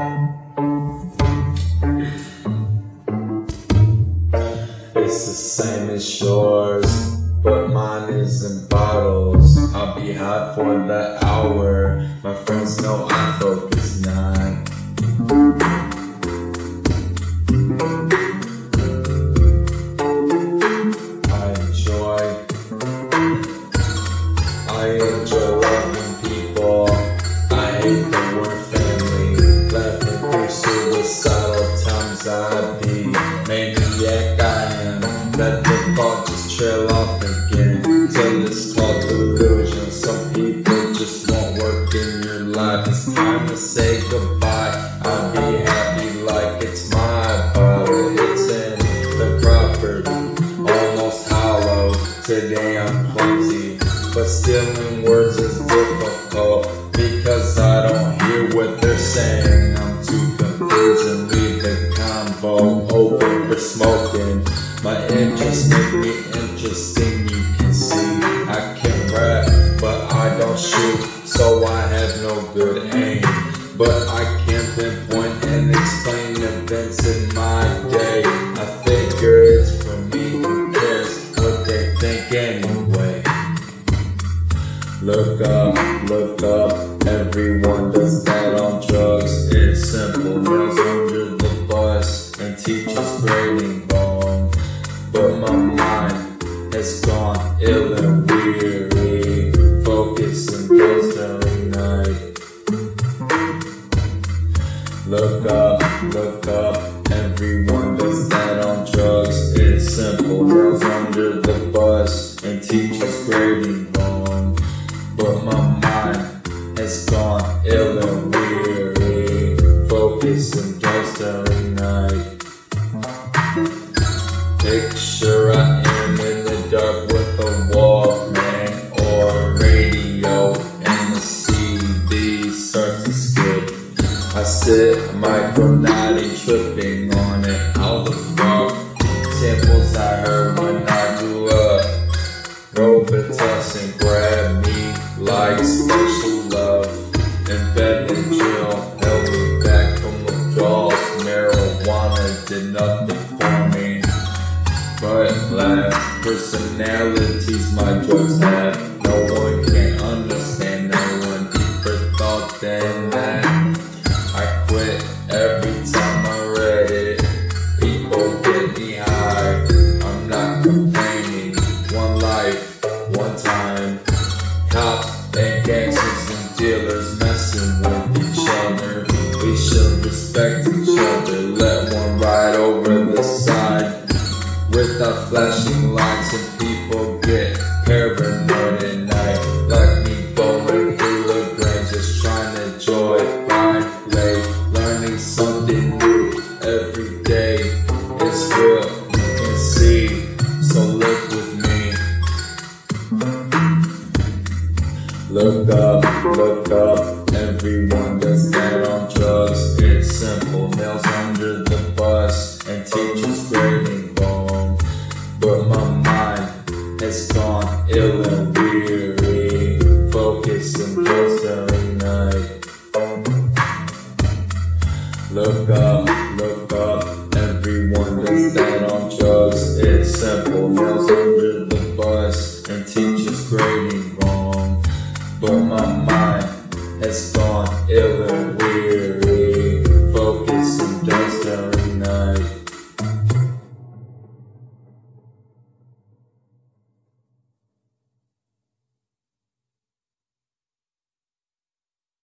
It's the same as yours, but mine is in bottles. I'll be high for the hour. My friends know I focus nine. I enjoy. I enjoy Maniac I am. Let the thought just trail off again. Till it's called delusion. Some people just won't work in your life. It's time to say goodbye. I'll be happy like it's my body. It's in the property. Almost hollow. Today I'm clumsy. But stealing words is difficult because I don't hear what they're saying. I'm too confused My interests make me interesting, you can see. I can rap, but I don't shoot, so I have no good aim. But I can pinpoint and explain events in my day. I figure it's for me, who cares what they think anyway? Look up, look up, everyone does that on drugs. It's simple, look up, everyone does that on drugs. It's simple, nails under the bus and teachers grading wrong. But my mind has gone I sit micronauting, tripping on it. All the fuck samples I heard when I grew up. Robitussin and grab me like special love. And Benadryl held me back from withdrawals. Marijuana did nothing for me. But laugh, personalities my drugs have. No one can understand, no one deeper thought than that. Should respect each other. Let one ride over the side without flashing lights and people get paranoid at night. Like me through the grain, just trying to enjoy life late, learning something new every day. It's real, you can see, so look with me. Look up, look up, everyone and teachers grading wrong. But my mind has gone ill and weary, focusing close every night. Look up, look up, everyone does that on drugs. It's simple, nails under the bus and teachers grading wrong. But my mind has gone ill